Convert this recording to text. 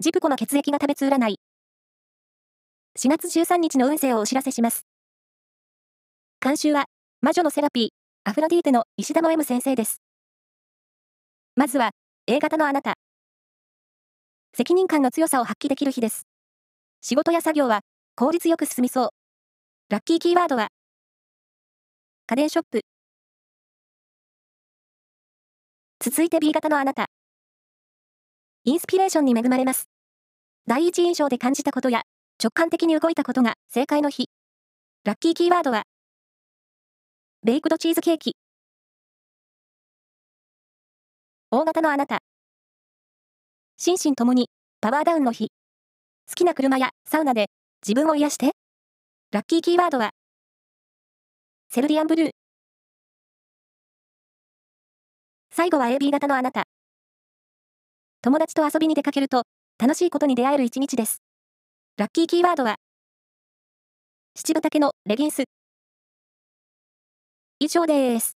ジプコの血液が食べつ占い。4月13日の運勢をお知らせします。監修は、魔女のセラピー、アフロディーテの石田の M 先生です。まずは、A 型のあなた。責任感の強さを発揮できる日です。仕事や作業は、効率よく進みそう。ラッキーキーワードは、家電ショップ。続いて B 型のあなた。インスピレーションに恵まれます。第一印象で感じたことや、直感的に動いたことが正解の日。ラッキーキーワードは、ベイクドチーズケーキ。大型のあなた。心身ともにパワーダウンの日。好きな車やサウナで自分を癒して。ラッキーキーワードは、セルディアンブルー。最後は AB 型のあなた。友達と遊びに出かけると、楽しいことに出会える一日です。ラッキーキーワードは、七分丈のレギンス。以上です。